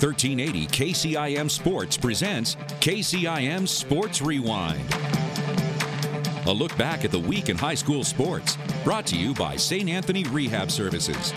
1380 KCIM Sports presents KCIM Sports Rewind. A look back at the week in high school sports, brought to you by St. Anthony Rehab Services.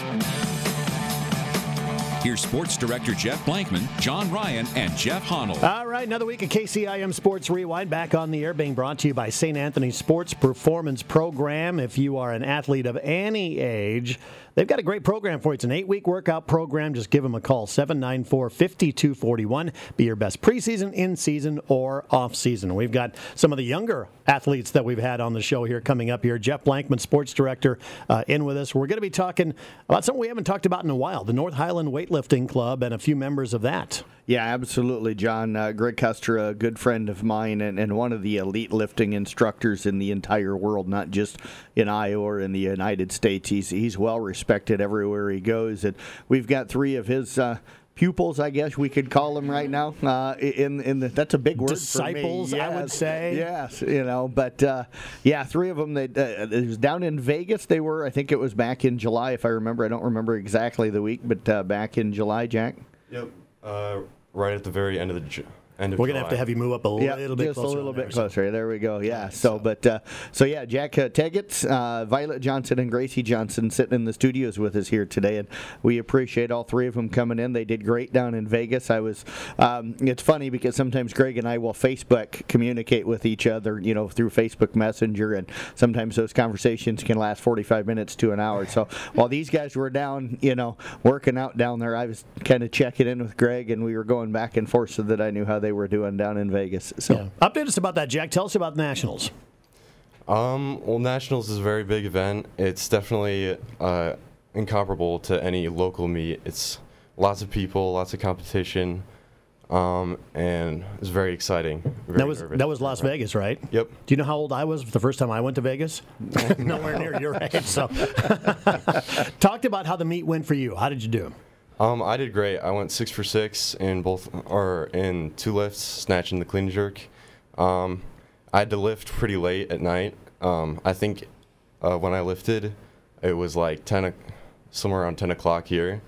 Here's Sports Director Jeff Blankman, John Ryan, and Jeff Honnell. All right, another week of KCIM Sports Rewind back on the air, being brought to you by St. Anthony Sports Performance Program. If you are an athlete of any age, they've got a great program for you. It's an eight week workout program. Just give them a call, 794 5241. Be your best preseason, in season, or off season. We've got some of the younger athletes that we've had on the show here coming up here. Jeff Blankman, Sports Director, uh, in with us. We're going to be talking about something we haven't talked about in a while the North Highland Weightlifting Club and a few members of that. Yeah, absolutely, John. Uh, Greg Custer, a good friend of mine and, and one of the elite lifting instructors in the entire world, not just in Iowa or in the United States. He's, he's well respected everywhere he goes. And we've got three of his. Uh, pupils, I guess we could call them right now. Uh, in in the, that's a big word. Disciples, yes. I would say. Yes, you know, but uh, yeah, three of them. They uh, it was down in Vegas. They were. I think it was back in July, if I remember. I don't remember exactly the week, but uh, back in July, Jack. Yep. Right at the very end of the end of We're gonna have to have you move up a Yeah, little bit just closer. a little bit there, so- closer. There we go. Yeah. So, but uh, so yeah, Jack uh, Teggatz, uh, Violet Johnson, and Gracy Johnson sitting in the studios with us here today, and we appreciate all three of them coming in. They did great down in Vegas. I was. Um, it's funny because sometimes Greg and I will Facebook communicate with each other, you know, through Facebook Messenger, and sometimes those conversations can last 45 minutes to an hour. So while these guys were down, you know, working out down there, I was kind of checking in with Greg, and we were going back and forth so that I knew how they were doing down in Vegas. So. Yeah. Update us about that, Jack. Tell us about the Nationals. Um, well, Nationals is a very big event. It's definitely uh, incomparable to any local meet. It's lots of people, lots of competition, um, and it's very exciting. Very that was nervous. that was Las Vegas, right? Yep. Do you know how old I was the first time I went to Vegas? Nowhere near your age. So, talked about how the meet went for you. How did you do? Um, I did great. I went six for six in both, or in two lifts, snatch and the clean jerk. Um, I had to lift pretty late at night. Um, I think uh, when I lifted, it was like ten, o- somewhere around ten o'clock here.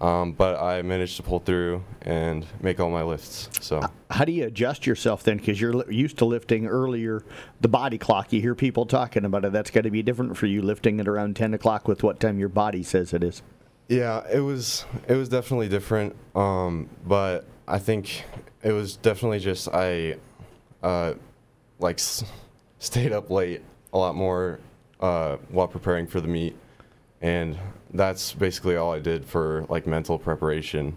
Um, but I managed to pull through and make all my lifts. So how do you adjust yourself then? Because you're li- used to lifting earlier, the body clock. You hear people talking about it. That's got to be different for you lifting at around 10 o'clock with what time your body says it is. Yeah, it was it was definitely different. Um, but I think it was definitely just I, uh, like s- stayed up late a lot more uh, while preparing for the meet, and that's basically all I did for like mental preparation.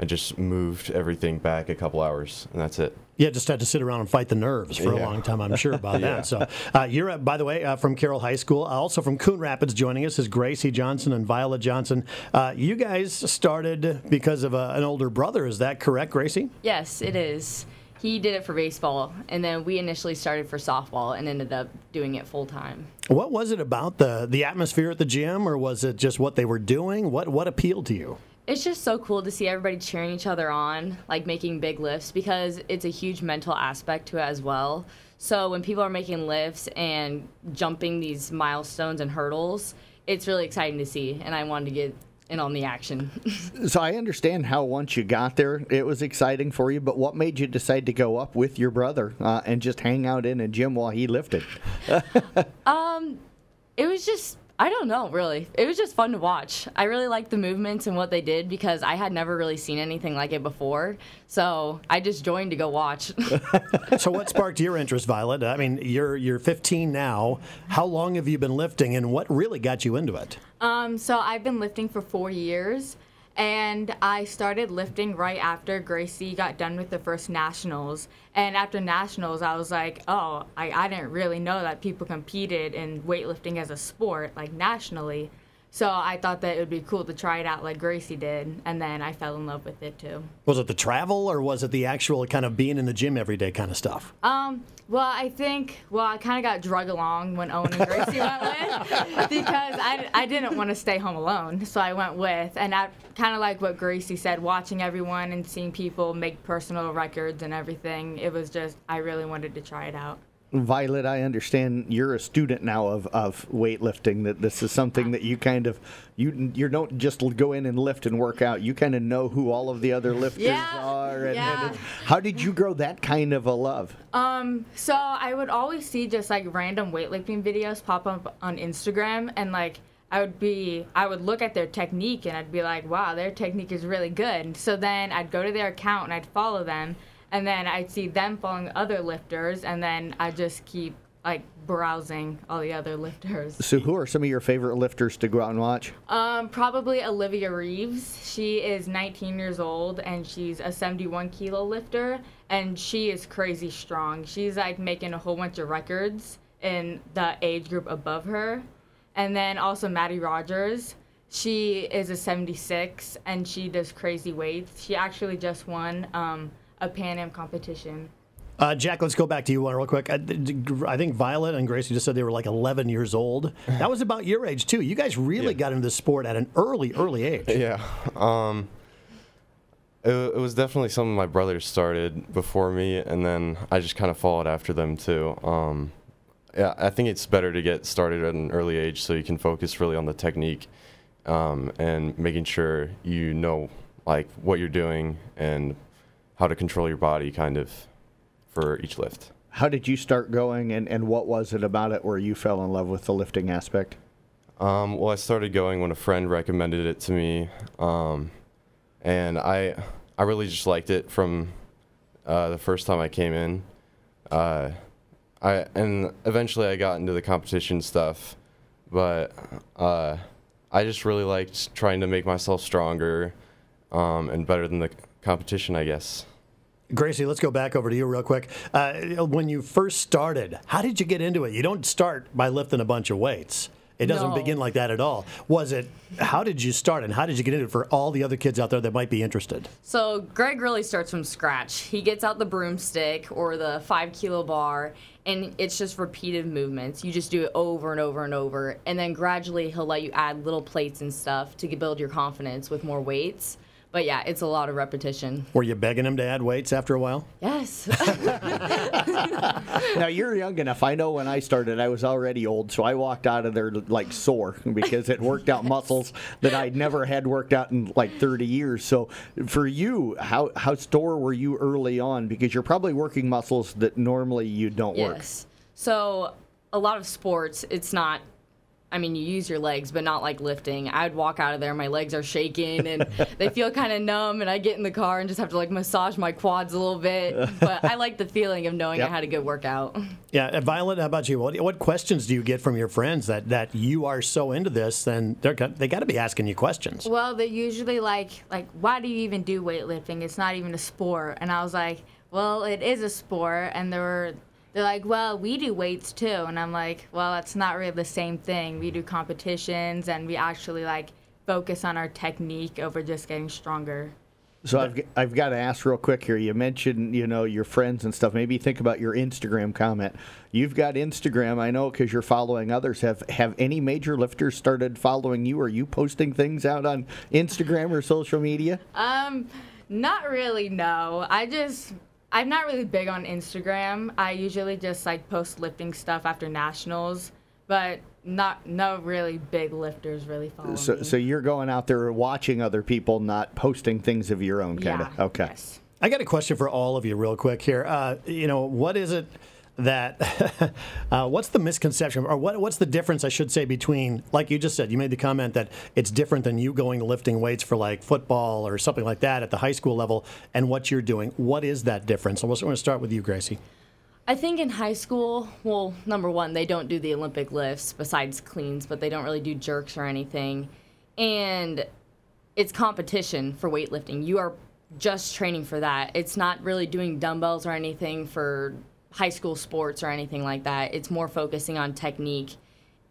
I just moved everything back a couple hours, and that's it. Yeah, just had to sit around and fight the nerves for a long time. I'm sure about Yeah. that. So, uh, you're uh, by the way uh, from Carroll High School, uh, also from Coon Rapids. Joining us is Gracy Johnson and Violet Johnson. Uh, you guys started because of uh, an older brother. Is that correct, Gracy? Yes, it is. He did it for baseball, and then we initially started for softball and ended up doing it full time. What was it about the the atmosphere at the gym, or was it just what they were doing? What what appealed to you? It's just so cool to see everybody cheering each other on, like making big lifts, because it's a huge mental aspect to it as well. So when people are making lifts and jumping these milestones and hurdles, it's really exciting to see, and I wanted to get in on the action. So I understand how once you got there, it was exciting for you, but what made you decide to go up with your brother uh, and just hang out in a gym while he lifted? um, it was just I don't know really. It was just fun to watch. I really liked the movements and what they did because I had never really seen anything like it before. So I just joined to go watch. so, what sparked your interest, Violet? I mean, you're you're 15 now. How long have you been lifting, and what really got you into it? Um, so I've been lifting for four years, and I started lifting right after Gracy got done with the first nationals. And after nationals, I was like, oh, I, I didn't really know that people competed in weightlifting as a sport, like nationally. So I thought that it would be cool to try it out like Gracy did, and then I fell in love with it too. Was it the travel, or was it the actual kind of being in the gym every day kind of stuff? Um, well, I think, well, I kind of got drug along when Owen and Gracy went with because I, I didn't want to stay home alone. So I went with, and I kind of like what Gracy said, watching everyone and seeing people make personal records and everything. It was just, I really wanted to try it out. Violet, I understand you're a student now of, of weightlifting. That this is something that you kind of you you don't just go in and lift and work out. You kind of know who all of the other lifters Yeah, are. And, yeah. and how did you grow that kind of a love? Um, so I would always see just like random weightlifting videos pop up on Instagram, and like I would be, I would look at their technique, and I'd be like, wow, their technique is really good. So then I'd go to their account and I'd follow them, and then I'd see them following other lifters, and then I just keep like browsing all the other lifters. So, who are some of your favorite lifters to go out and watch? Um, probably Olivia Reeves. She is 19 years old and she's a 71 kilo lifter and she is crazy strong. She's like making a whole bunch of records in the age group above her. And then also Mattie Rogers. She is a 76 and she does crazy weights. She actually just won um, a Pan Am competition. Uh, Jack, let's go back to you one real quick. I, I think Violet and Gracy just said they were like 11 years old. That was about your age too. You guys really Yeah. got into the sport at an early, early age. Yeah. Um, it, it was definitely something my brothers started before me, and then I just kind of followed after them too. Um, yeah, I think it's better to get started at an early age so you can focus really on the technique um, and making sure you know like what you're doing and how to control your body kind of for each lift. How did you start going, and, and what was it about it where you fell in love with the lifting aspect? Um, well, I started going when a friend recommended it to me, um, and I I really just liked it from uh, the first time I came in. Uh, I and eventually I got into the competition stuff, but uh, I just really liked trying to make myself stronger um, and better than the competition, I guess. Gracy, let's go back over to you real quick. Uh, when you first started, how did you get into it? You don't start by lifting a bunch of weights. It doesn't No. begin like that at all. Was it? How did you start, and how did you get into it for all the other kids out there that might be interested? So Greg really starts from scratch. He gets out the broomstick or the five kilo bar, and it's just repeated movements. You just do it over and over and over, and then gradually he'll let you add little plates and stuff to build your confidence with more weights. But yeah, it's a lot of repetition. Were you begging him to add weights after a while? Yes. now you're young enough. I know when I started, I was already old, so I walked out of there like sore because it worked out muscles that I'd never had worked out in like 30 years. So for you, how how sore were you early on? Because you're probably working muscles that normally you don't work. yes. So a lot of sports, it's not. I mean, you use your legs, but not like lifting. I'd walk out of there, my legs are shaking and they feel kind of numb, and I get in the car and just have to like massage my quads a little bit. But I like the feeling of knowing Yep. I had a good workout. Yeah, uh, Violet, how about you? What, what questions do you get from your friends that, that you are so into this? Then they're got- they got to be asking you questions. Well, they're usually like, like, why do you even do weightlifting? It's not even a sport. And I was like, well, it is a sport. And there were, they're like, well, we do weights too. And I'm like, well, that's not really the same thing. We do competitions and we actually like focus on our technique over just getting stronger. So I've, I've got to ask real quick here. You mentioned, you know, your friends and stuff. Maybe think about your Instagram comment. You've got Instagram, I know, because you're following others. Have have any major lifters started following you? Are you posting things out on Instagram or social media? Um, not really. No, I just I'm not really big on Instagram. I usually just like post lifting stuff after nationals, but not no really big lifters really follow So, me. so you're going out there watching other people, not posting things of your own, kind yeah. of. Okay. Yes. I got a question for all of you, real quick here. Uh, you know, what is it that, uh, what's the misconception, or what, what's the difference, I should say, between, like you just said, you made the comment that it's different than you going lifting weights for like football or something like that at the high school level and what you're doing. What is that difference? We're going to start with you, Gracy. I think in high school, well, number one, they don't do the Olympic lifts besides cleans, but they don't really do jerks or anything. And it's competition for weightlifting. You are just training for that. It's not really doing dumbbells or anything for high school sports or anything like that. It's more focusing on technique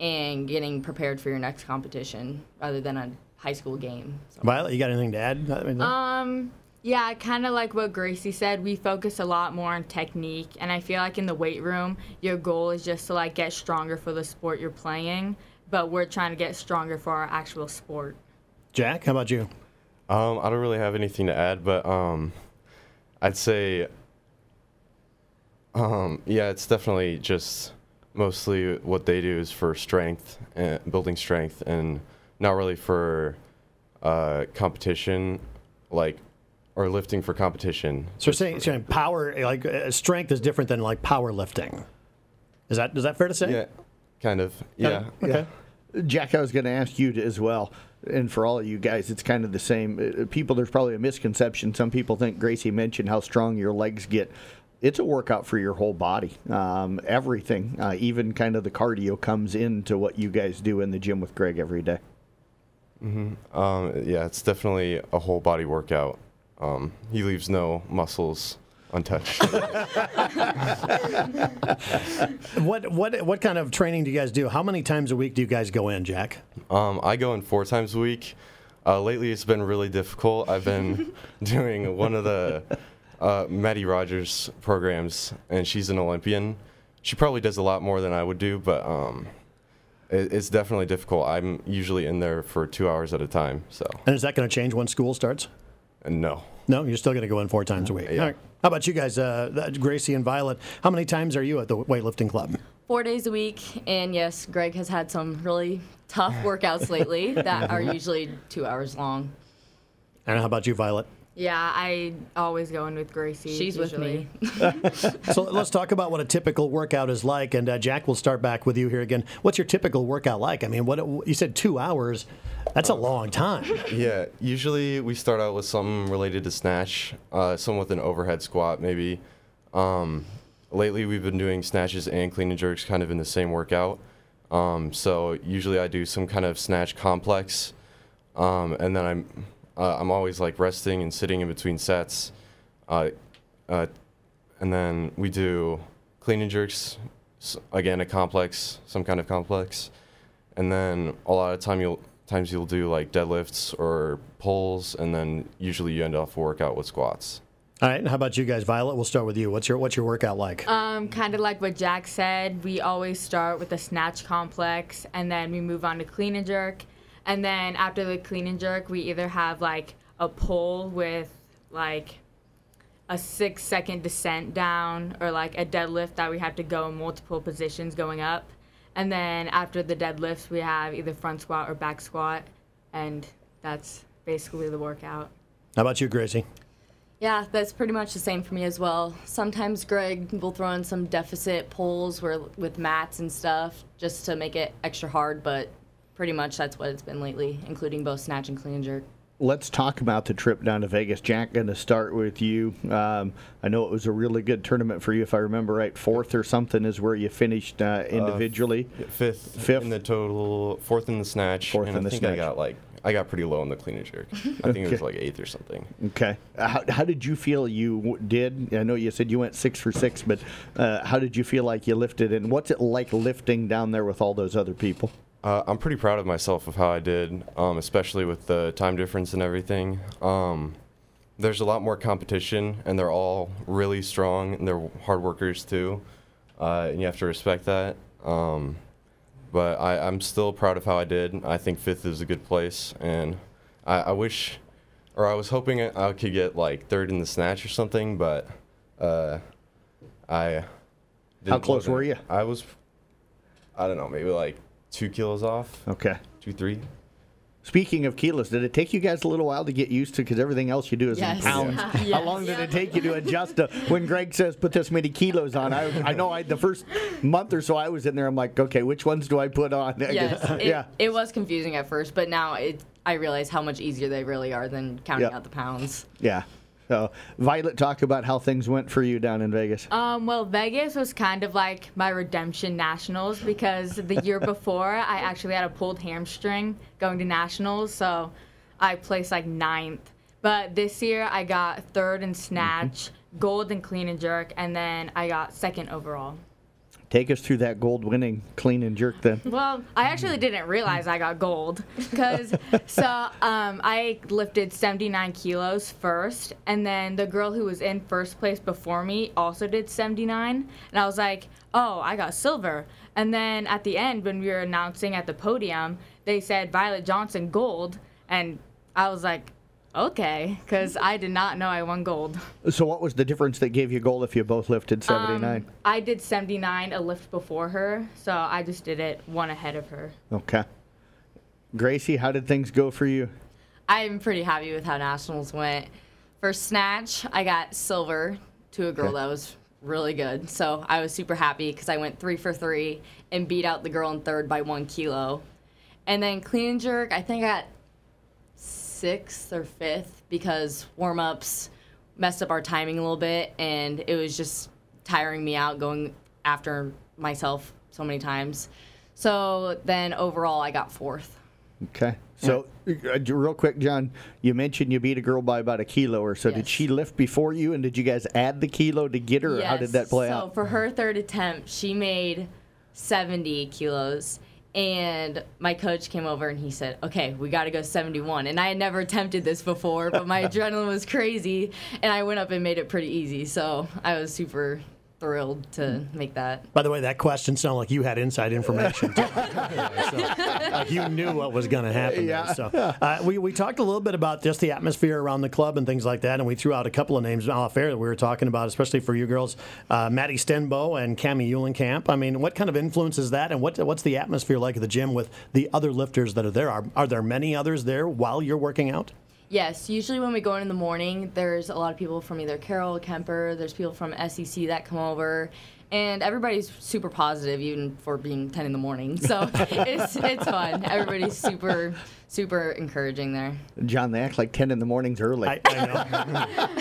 and getting prepared for your next competition rather than a high school game. So. Violet, you got anything to add? Um, yeah, kind of like what Gracy said, we focus a lot more on technique, and I feel like in the weight room, your goal is just to like get stronger for the sport you're playing, but we're trying to get stronger for our actual sport. Jack, how about you? Um, I don't really have anything to add, but um, I'd say Um, yeah, it's definitely just mostly what they do is for strength and building strength, and not really for uh, competition, like or lifting for competition. So you're saying, saying power, like uh, strength, is different than like powerlifting. Is that is that fair to say? Yeah, kind of. Yeah. Okay. Jack, I was going to ask you to, as well, and for all of you guys, it's kind of the same. Uh, People, there's probably a misconception. Some people think Gracy mentioned how strong your legs get. It's a workout for your whole body. Um, everything, uh, even kind of the cardio, comes into what you guys do in the gym with Greg every day. Um, yeah, it's definitely a whole body workout. Um, he leaves no muscles untouched. What what what kind of training do you guys do? How many times a week do you guys go in, Jack? Um, I go in four times a week. Uh, lately, it's been really difficult. I've been doing one of the uh, Mattie Rogers programs, and she's an Olympian. She probably does a lot more than I would do, but um, it, it's definitely difficult. I'm usually in there for two hours at a time. So, And is that going to change when school starts? no. No, you're still going to go in four times a week. Yeah. All right. How about you guys, uh, Gracy and Violet? How many times are you at the weightlifting club? Four days a week, and yes, Greg has had some really tough workouts lately that are usually two hours long. And how about you, Violet? Yeah, I always go in with Gracy. She's with me. so let's talk about what a typical workout is like. And uh, Jack, we'll start back with you here again. What's your typical workout like? I mean, what you said two hours. That's a long time. Yeah, usually we start out with something related to snatch, uh, some with an overhead squat maybe. Um, lately we've been doing snatches and clean and jerks kind of in the same workout. Um, so usually I do some kind of snatch complex, um, and then I'm uh, I'm always like resting and sitting in between sets, uh, uh, and then we do clean and jerks, again a complex, some kind of complex, and then a lot of time you'll times you'll do like deadlifts or pulls, and then usually you end off a workout with squats. All right. And how about you guys, Violet? We'll start with you. What's your what's your workout like? Um, kind of like what Jack said, we always start with the snatch complex and then we move on to clean and jerk. And then after the clean and jerk, we either have like a pull with like a six second descent down or like a deadlift that we have to go in multiple positions going up. And then after the deadlifts, we have either front squat or back squat. And that's basically the workout. How about you, Gracie? Yeah, that's pretty much the same for me as well. Sometimes Greg will throw in some deficit pulls where with mats and stuff just to make it extra hard, but pretty much that's what it's been lately, including both snatch and clean and jerk. Let's talk about the trip down to Vegas. Jack, going to start with you. Um, I know it was a really good tournament for you, if I remember right. Fourth or something is where you finished uh, individually. Yeah, Fifth, Fifth. in the total, fourth in the snatch, Fourth and in I the think snatch. I got like I got pretty low in the clean and jerk. I think it was like eighth or something. Okay. Uh, How, how did you feel you did? I know you said you went six for six, but uh, how did you feel like you lifted? And what's it like lifting down there with all those other people? Uh, I'm pretty proud of myself of how I did, um, especially with the time difference and everything. Um, there's a lot more competition, and they're all really strong, and they're hard workers too, uh, and you have to respect that. Um, but I, I'm still proud of how I did. I think fifth is a good place, and I, I wish, or I was hoping I could get like third in the snatch or something, but uh, I. didn't- How close were you? I was, I don't know, maybe like two kilos off, Okay. two, three. Speaking of kilos, did it take you guys a little while to get used to? Because everything else you do is in pounds. Yeah. How Yes. long did it take you to adjust to when Greg says put this many kilos on? I, I know I the first month or so I was in there. I'm like, okay, which ones do I put on? Yes, it, yeah. it was confusing at first, but now it, I realize how much easier they really are than counting Yeah. out the pounds. Yeah. So, Violet, talk about how things went for you down in Vegas. Um, well, Vegas was kind of like my redemption nationals because the year before I actually had a pulled hamstring going to nationals, so I placed like ninth. But this year I got third in snatch, gold in clean and jerk, and then I got second overall. Take us through that gold winning clean and jerk then. Well, I actually didn't realize I got gold because so um, I lifted 79 kilos first, and then the girl who was in first place before me also did 79, and I was like, oh, I got silver. And then at the end, when we were announcing at the podium, they said Violet Johnson gold, and I was like, okay, because I did not know I won gold. So what was the difference that gave you gold if you both lifted 79? Um, I did 79 a lift before her, so I just did it one ahead of her. okay. Gracy, how did things go for you? I'm pretty happy with how nationals went. For snatch, I got silver to a girl Okay. that was really good. So I was super happy because I went three for three and beat out the girl in third by one kilo. And then clean and jerk, I think I got sixth or fifth because warm ups messed up our timing a little bit and it was just tiring me out going after myself so many times. So then overall, I got fourth. Okay. So, uh, real quick, John, you mentioned you beat a girl by about a kilo or so. Did she lift before you, and did you guys add the kilo to get her, or how did that play so out? So, for her third attempt, she made 70 kilos. And my coach came over and he said, Okay, we got to go 71. And I had never attempted this before, but my adrenaline was crazy. And I went up and made it pretty easy. So I was super thrilled to make that. By the way, that question sounded like you had inside information. so, like you knew what was going to happen. there. Yeah. So uh, we, we talked a little bit about just the atmosphere around the club and things like that, and we threw out a couple of names off air that we were talking about, especially for you girls, uh, Maddie Stenbo and Cami Eulenkamp. I mean, what kind of influence is that, and what, what's the atmosphere like at the gym with the other lifters that are there? Are, are there many others there while you're working out? Yes, usually when we go in in the morning, there's a lot of people from either Carroll, Kuemper, there's people from SEC that come over. And everybody's super positive, even for being 10 in the morning. So it's, it's fun. Everybody's super, super encouraging there. John, they act like 10 in the mornings early. I, I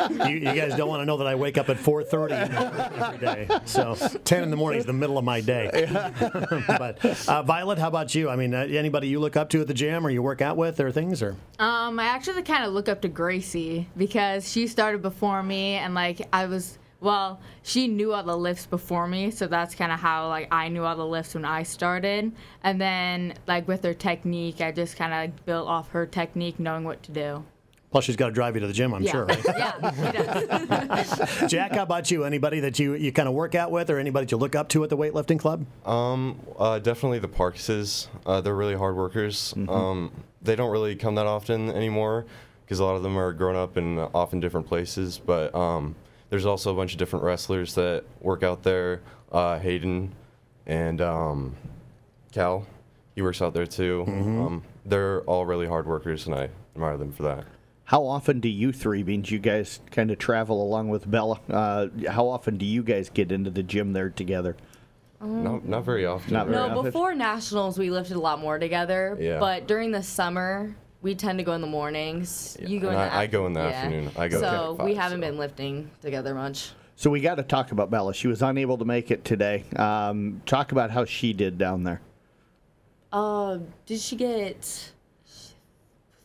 know. you, you guys don't want to know that I wake up at 4:30 every day. So 10 in the morning is the middle of my day. but uh, Violet, how about you? I mean, uh, anybody you look up to at the gym or you work out with or things or? Um, I actually kind of look up to Gracy because she started before me, and like I was, well, she knew all the lifts before me, so that's kind of how like I knew all the lifts when I started, and then like with her technique, I just kind of built off her technique, knowing what to do. Plus, she's got to drive you to the gym, I'm yeah, sure. Right? yeah, does. Jack, how about you? Anybody that you, you kind of work out with or anybody that you look up to at the weightlifting club? Um, uh, definitely the Parkses. Uh, they're really hard workers. Um, they don't really come that often anymore because a lot of them are grown up and off in different places. But um, there's also a bunch of different wrestlers that work out there. Uh, Hayden and um, Cal, he works out there too. Um, they're all really hard workers, and I admire them for that. how often do you three, means you guys kind of travel along with Bella, uh, how often do you guys get into the gym there together? Not, not very often. Not very No, often. before nationals, we lifted a lot more together. Yeah. But during the summer, we tend to go in the mornings. Yeah, You go and in the I- I go in the yeah. afternoon. I go So at we haven't so. been lifting together much. So we got to talk about Bella. She was unable to make it today. Um, talk about how she did down there. Uh, did she get?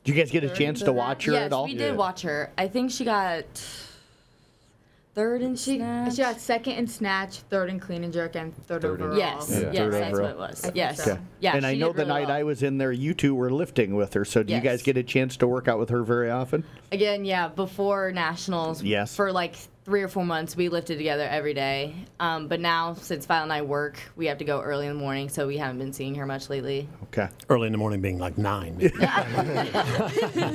Did you guys get a chance to watch her yes, at all? we did Yeah. watch her. I think she got third and She, snatch. she got second in snatch, third in clean and jerk, and third, Third in- overall. Yes, Yeah. yes, Third that's overall. what it was. think Yes, so. yeah. and I know the really night well. I was in there, you two were lifting with her. So do you guys get a chance to work out with her very often? Again, yeah, before nationals. Yes. For like three or four months, we lifted together every day. Um, but now, since Violet and I work, we have to go early in the morning, so we haven't been seeing her much lately. Okay. Early in the morning being like 9.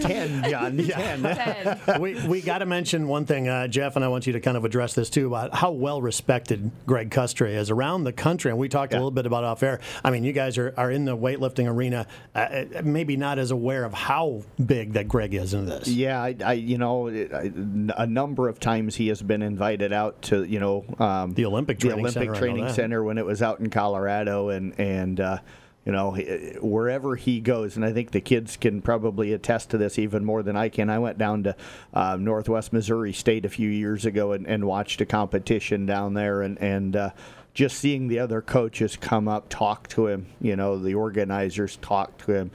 Ten, John. Ten. we we got to mention one thing, uh, Jeff, and I want you to kind of address this too about how well respected Greg Custer is around the country. And we talked a little bit about off air. I mean, you guys are, are in the weightlifting arena, uh, maybe not as aware of how big that Greg is in this. Yeah, I, I you know, it- I, a number of times he has been invited out to, you know, um, The Olympic the Training Olympic Center, Training. Center when it was out in Colorado, and and uh, you know, wherever he goes, and I think the kids can probably attest to this even more than I can. I went down to uh, Northwest Missouri State a few years ago and, and watched a competition down there, and and. Uh, just seeing the other coaches come up, talk to him, you know, the organizers talk to him,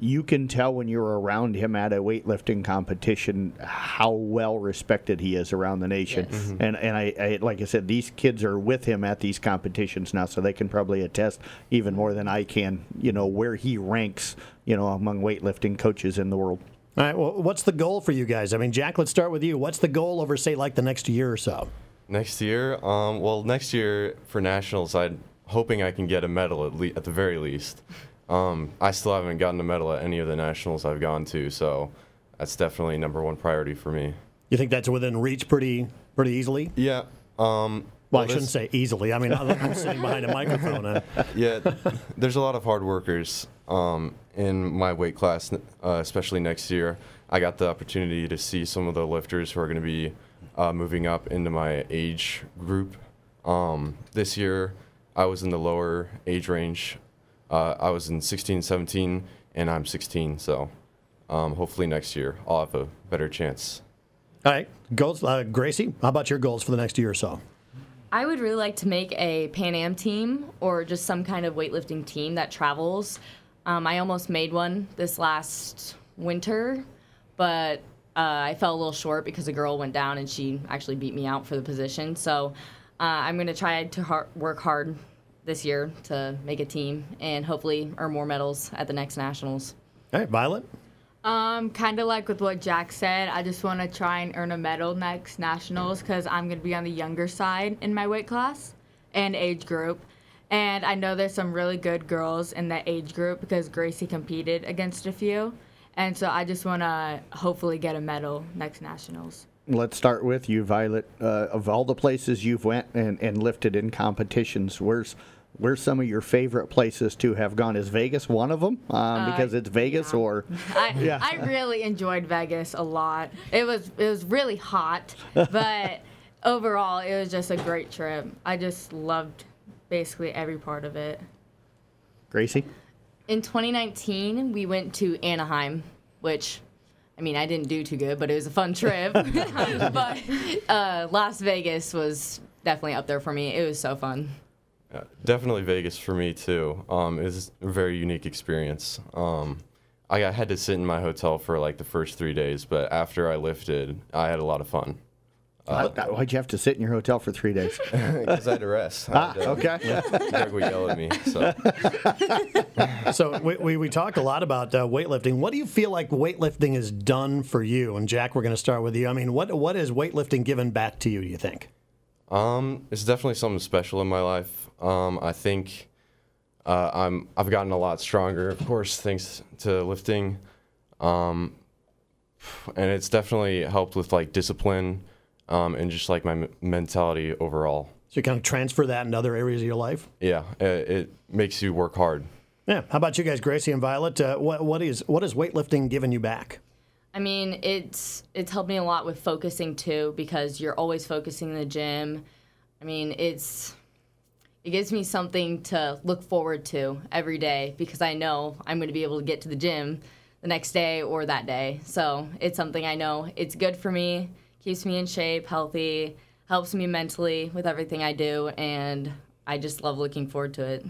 you can tell when you're around him at a weightlifting competition how well respected he is around the nation. Yes. And and I, I like I said, these kids are with him at these competitions now, so they can probably attest even more than I can. You know where he ranks, you know, among weightlifting coaches in the world. All right. Well, what's the goal for you guys? I mean, Jack, let's start with you. What's the goal over, say, like the next year or so? Next year, um, well, next year for nationals, I'm hoping I can get a medal at, le- at the very least. Um, I still haven't gotten a medal at any of the nationals I've gone to, so that's definitely number one priority for me. You think that's within reach pretty pretty easily? Yeah. Um, Well, I shouldn't say easily. I mean, I'm sitting behind a microphone. Uh, yeah, there's a lot of hard workers um, in my weight class, uh, especially next year. I got the opportunity to see some of the lifters who are going to be uh, moving up into my age group. Um, this year, I was in the lower age range. Uh, I was in 16, 17, and I'm 16. So um, hopefully next year I'll have a better chance. all right, goals. Uh, Gracy, how about your goals for the next year or so? I would really like to make a Pan Am team or just some kind of weightlifting team that travels. Um, I almost made one this last winter, but uh, I fell a little short because a girl went down and she actually beat me out for the position. So uh, I'm going to try to har- work hard this year to make a team and hopefully earn more medals at the next nationals. All right, Violet. Um, kind of like with what Jack said, I just want to try and earn a medal next nationals because I'm going to be on the younger side in my weight class and age group. And I know there's some really good girls in that age group because Gracy competed against a few. And so I just want to hopefully get a medal next nationals. Let's start with you, Violet. Uh, of all the places you've went and, and lifted in competitions, where's where's some of your favorite places to have gone? Is Vegas one of them? Um, because it's Vegas, or I, Yeah. I really enjoyed Vegas a lot. It was it was really hot, but overall it was just a great trip. I just loved basically every part of it. Gracy? In 2019, we went to Anaheim, which, I mean, I didn't do too good, but it was a fun trip. but uh, Las Vegas was definitely up there for me. It was so fun. Yeah, definitely Vegas for me too. Um, it was a very unique experience. Um, I I had to sit in my hotel for like the first three days, but after I lifted, I had a lot of fun Uh, Why'd you have to sit in your hotel for three days? because I had to rest. Ah, had to- okay. Greg would yell at me. So So we, we, we talked a lot about uh, weightlifting. What do you feel like weightlifting has done for you? And Jack, we're going to start with you. I mean, what what has weightlifting given back to you? Do you think? um, it's definitely something special in my life. Um, I think uh, I'm I've gotten a lot stronger, of course, thanks to lifting. Um, and it's definitely helped with like discipline um, and just like my m- mentality overall. So you kind of transfer that into other areas of your life. Yeah, it, it makes you work hard. Yeah. How about you guys, Gracy and Violet? Uh, what what is what has weightlifting given you back? I mean, it's it's helped me a lot with focusing too because you're always focusing in the gym. I mean, it's it gives me something to look forward to every day because I know I'm going to be able to get to the gym the next day or that day. So, it's something I know it's good for me, keeps me in shape, healthy, helps me mentally with everything I do and I just love looking forward to it.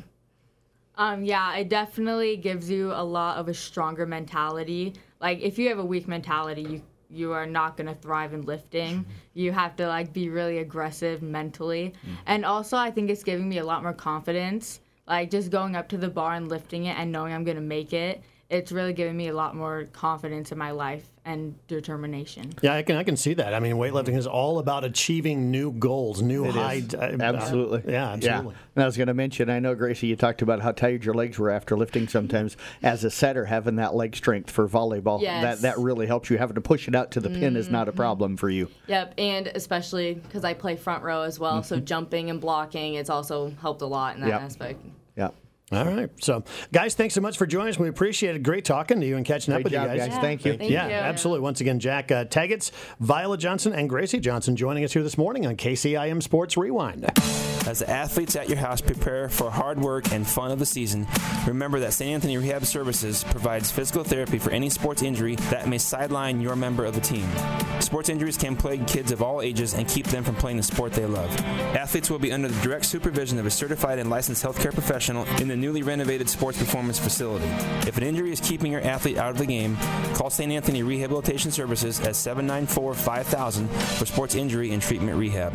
Um, yeah, it definitely gives you a lot of a stronger mentality. Like if you have a weak mentality, you you are not gonna thrive in lifting. You have to like be really aggressive mentally. And also I think it's giving me a lot more confidence. Like just going up to the bar and lifting it and knowing I'm gonna make it. It's really giving me a lot more confidence in my life and determination. Yeah, I can I can see that. I mean, weightlifting is all about achieving new goals, new It is. heights. uh, uh, Absolutely. yeah, absolutely. And I was going to mention, I know, Gracy, you talked about how tired your legs were after lifting sometimes. As a setter, having that leg strength for volleyball, Yes. that, that really helps you. Having to push it out to the pin is not a problem for you. Yep, and especially because I play front row as well, so jumping and blocking, it's also helped a lot in that Yep. aspect. Yeah. All right. So, guys, thanks so much for joining us. We appreciate it. Great talking to you and catching up with job, you guys. guys. Thank you. Thank yeah, you. absolutely. Once again, Jack uh, Teggatz, Violet Johnson, and Gracy Johnson joining us here this morning on KCIM Sports Rewind. As the athletes at your house prepare for hard work and fun of the season, remember that St. Anthony Rehab Services provides physical therapy for any sports injury that may sideline your member of the team. Sports injuries can plague kids of all ages and keep them from playing the sport they love. Athletes will be under the direct supervision of a certified and licensed healthcare professional in the newly renovated sports performance facility. If an injury is keeping your athlete out of the game, call St. Anthony Rehabilitation Services at 794 5000 for sports injury and treatment rehab.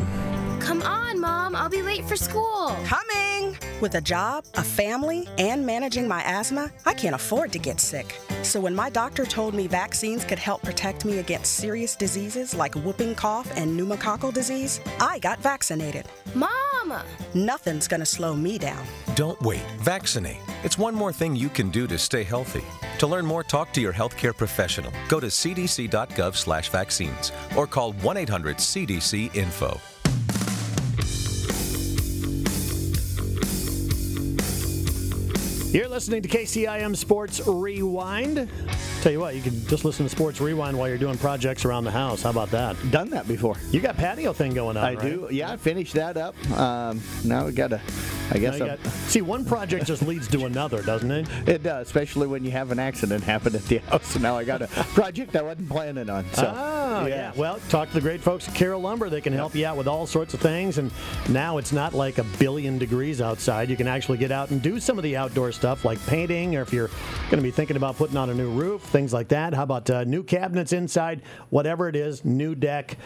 Come on, Mom. I'll be late for school. Coming! With a job, a family, and managing my asthma, I can't afford to get sick. So when my doctor told me vaccines could help protect me against serious diseases like whooping cough and pneumococcal disease, I got vaccinated. Mom, Mama. Nothing's going to slow me down. Don't wait. Vaccinate. It's one more thing you can do to stay healthy. To learn more, talk to your healthcare professional. Go to cdc.gov/vaccines or call 1-800-CDC-INFO. You're listening to KCIM Sports Rewind. Tell you what, you can just listen to Sports Rewind while you're doing projects around the house. How about that? Done that before. You got patio thing going on. I right? do. Yeah, I finished that up. Um, now we got to. I guess Now you I'm- got- see, one project just leads to another, doesn't it? it does, especially when you have an accident happen at the house. So now I got a project I wasn't planning on. So oh, yeah. Well, talk to the great folks at Carroll Lumber. They can help you out with all sorts of things. And now it's not like a billion degrees outside. You can actually get out and do some of the outdoor stuff like painting, or if you're going to be thinking about putting on a new roof, things like that. How about uh, new cabinets inside? Whatever it is, new deck.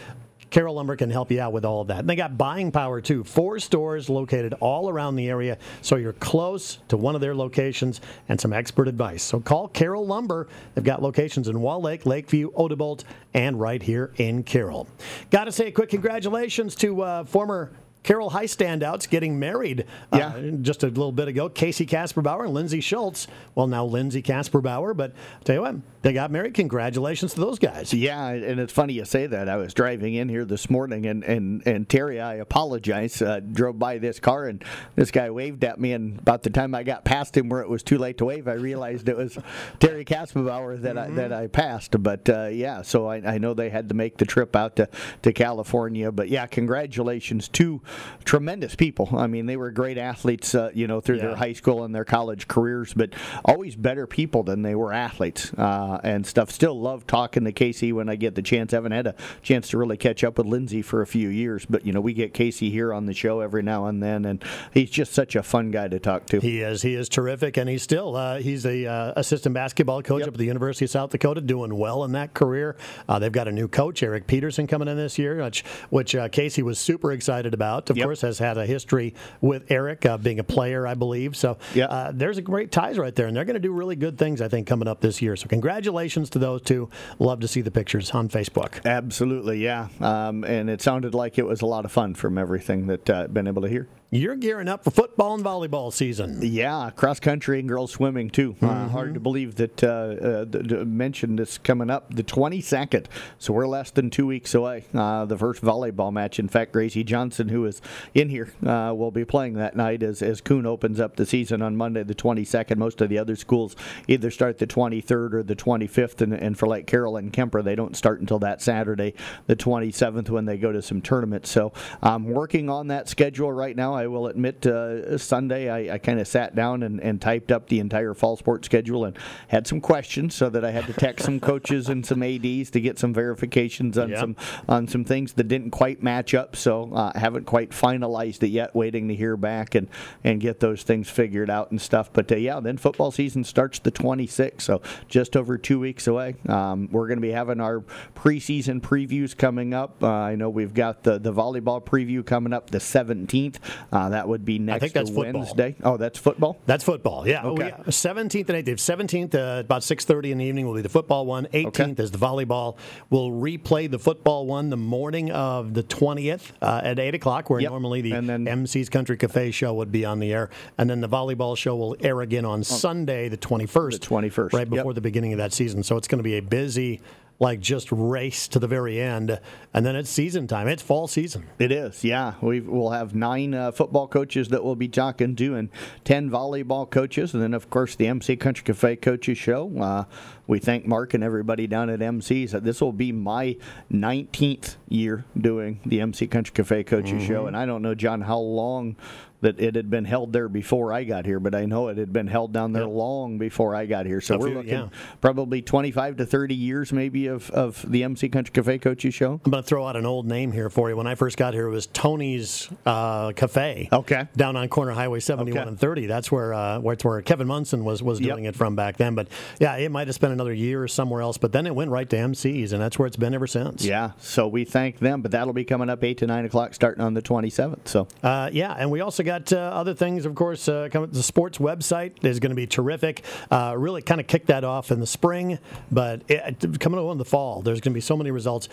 Carroll Lumber can help you out with all of that. And they got buying power too. Four stores located all around the area, so you're close to one of their locations and some expert advice. So call Carroll Lumber. They've got locations in Wall Lake, Lakeview, Odebolt, and right here in Carroll. Got to say a quick congratulations to uh, former. Carroll High standouts getting married uh, Yeah. just a little bit ago. Casey Kasperbauer and Lindsay Schultz. Well, now Lindsay Kasperbauer, but I'll tell you what, they got married. Congratulations to those guys. Yeah, and it's funny you say that. I was driving in here this morning, and and and Terry, I apologize. Uh, drove by this car, and this guy waved at me, and about the time I got past him, where it was too late to wave, I realized it was Terry Kasperbauer that I that I passed. But uh, yeah, so I, I know they had to make the trip out to to California. But yeah, congratulations to tremendous people. I mean, they were great athletes, uh, you know, through Yeah. their high school and their college careers, but always better people than they were athletes uh, and stuff. Still love talking to Casey when I get the chance. I haven't had a chance to really catch up with Lindsay for a few years, but you know, we get Casey here on the show every now and then, and he's just such a fun guy to talk to. He is. He is terrific, and he's still uh, he's a uh, assistant basketball coach Yep. up at the University of South Dakota, doing well in that career. Uh, they've got a new coach, Eric Peterson, coming in this year, which which uh, Casey was super excited about. Of Yep. course, has had a history with Eric uh, being a player, I believe. So Yep. uh, there's a great ties right there, and they're going to do really good things, I think, coming up this year. So congratulations to those two. Love to see the pictures on Facebook. Absolutely, yeah. Um, and it sounded like it was a lot of fun from everything that uh, I've been able to hear. You're gearing up for football and volleyball season. Yeah, cross country and girls swimming too. Uh, Mm-hmm. hard to believe that uh, uh, th- th- mentioned this coming up the 22nd. So we're less than two weeks away. Uh, the first volleyball match. In fact, Gracy Johnson, who is in here, uh, will be playing that night as as Coon opens up the season on Monday the 22nd. Most of the other schools either start the 23rd or the 25th, and, and for like Carroll and Kuemper, they don't start until that Saturday, the 27th, when they go to some tournaments. So I'm working on that schedule right now. I will admit, uh, Sunday I, I kind of sat down and, and typed up the entire fall sports schedule and had some questions, so that I had to text some coaches and some ads to get some verifications on Yeah. some on some things that didn't quite match up. So uh, I haven't quite finalized it yet. Waiting to hear back and and get those things figured out and stuff. But uh, yeah, then football season starts the 26th, so just over two weeks away. Um, we're going to be having our preseason previews coming up. Uh, I know we've got the the volleyball preview coming up the 17th. Uh, that would be next I think that's football. Oh, that's football. That's football, yeah. Okay. We- 17th and 18th. 17th, uh, about 6.30 in the evening, will be the football one. 18th is the volleyball. We'll replay the football one the morning of the 20th uh, at 8 o'clock, where Yep. normally the then- MC's Country Cafe show would be on the air. And then the volleyball show will air again on Sunday, the 21st. The 21st, Right before yep. the beginning of that season. So it's going to be a busy, like, just race to the very end. And then it's season time. It's fall season. It is, yeah. We will have nine uh, football coaches that we'll be talking to, and ten volleyball coaches, and then of course the MC Country Cafe coaches show. Uh, we thank Mark and everybody down at MC's. This will be my 19th year doing the MC Country Cafe coaches Mm-hmm. show, and I don't know, John, how long that it had been held there before I got here, but I know it had been held down there long before I got here. So we're looking yeah. probably 25 to 30 years maybe of, of the MC Country Cafe coaches show. I'm going to throw out an old name here for you. When I first got here, it was Tony's uh, Cafe. Okay. Down on corner Highway 71 Okay. and 30. That's where uh, where it's where Kevin Munson was was Yep. doing it from back then. But yeah, it might have spent another year somewhere else. But then it went right to MC's, and that's where it's been ever since. Yeah, so we thank them, but that'll be coming up 8 to 9 o'clock starting on the 27th. So, Uh, yeah, and we also got uh, other things, of course. Uh, the sports website is going to be terrific. Uh, really kind of kicked that off in the spring, but it, coming on in the fall, there's going to be so many results.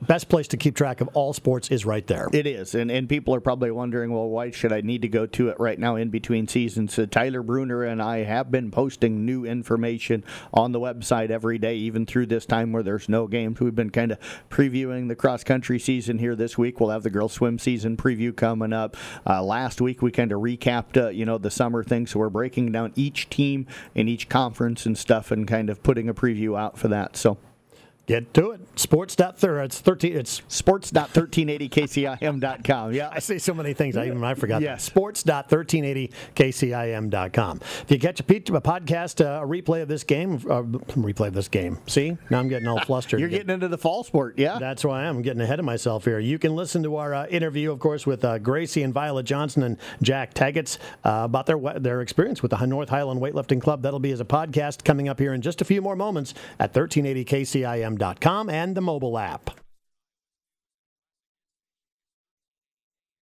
Best place to keep track of all sports is right there. It is, and and people are probably wondering, well, why should I need to go to it right now in between seasons? So Tyler Bruner and I have been posting new information on the website every day, even through this time where there's no games. We've been kind of previewing the cross country season here this week. We'll have the girls swim season preview coming up. Uh, last week we kind of recapped, uh, you know, the summer thing, so we're breaking down each team in each conference and stuff, and kind of putting a preview out for that. So. Get to it. Sports. It's thirteen. It's sports.1380kcim.com. Yeah, I say so many things. I even I forgot. Yeah. Sports.1380kcim.com. If you catch a, podcast, uh, a replay of this game, uh, replay of this game. See, now I'm getting all flustered. You're getting into the fall sport. Yeah, that's why I am. Getting ahead of myself here. You can listen to our uh, interview, of course, with uh, Gracy and Violet Johnson and Jack Teggatz uh, about their their experience with the North Highland Weightlifting Club. That'll be as a podcast coming up here in just a few more moments at 1380kcim.com and the mobile app.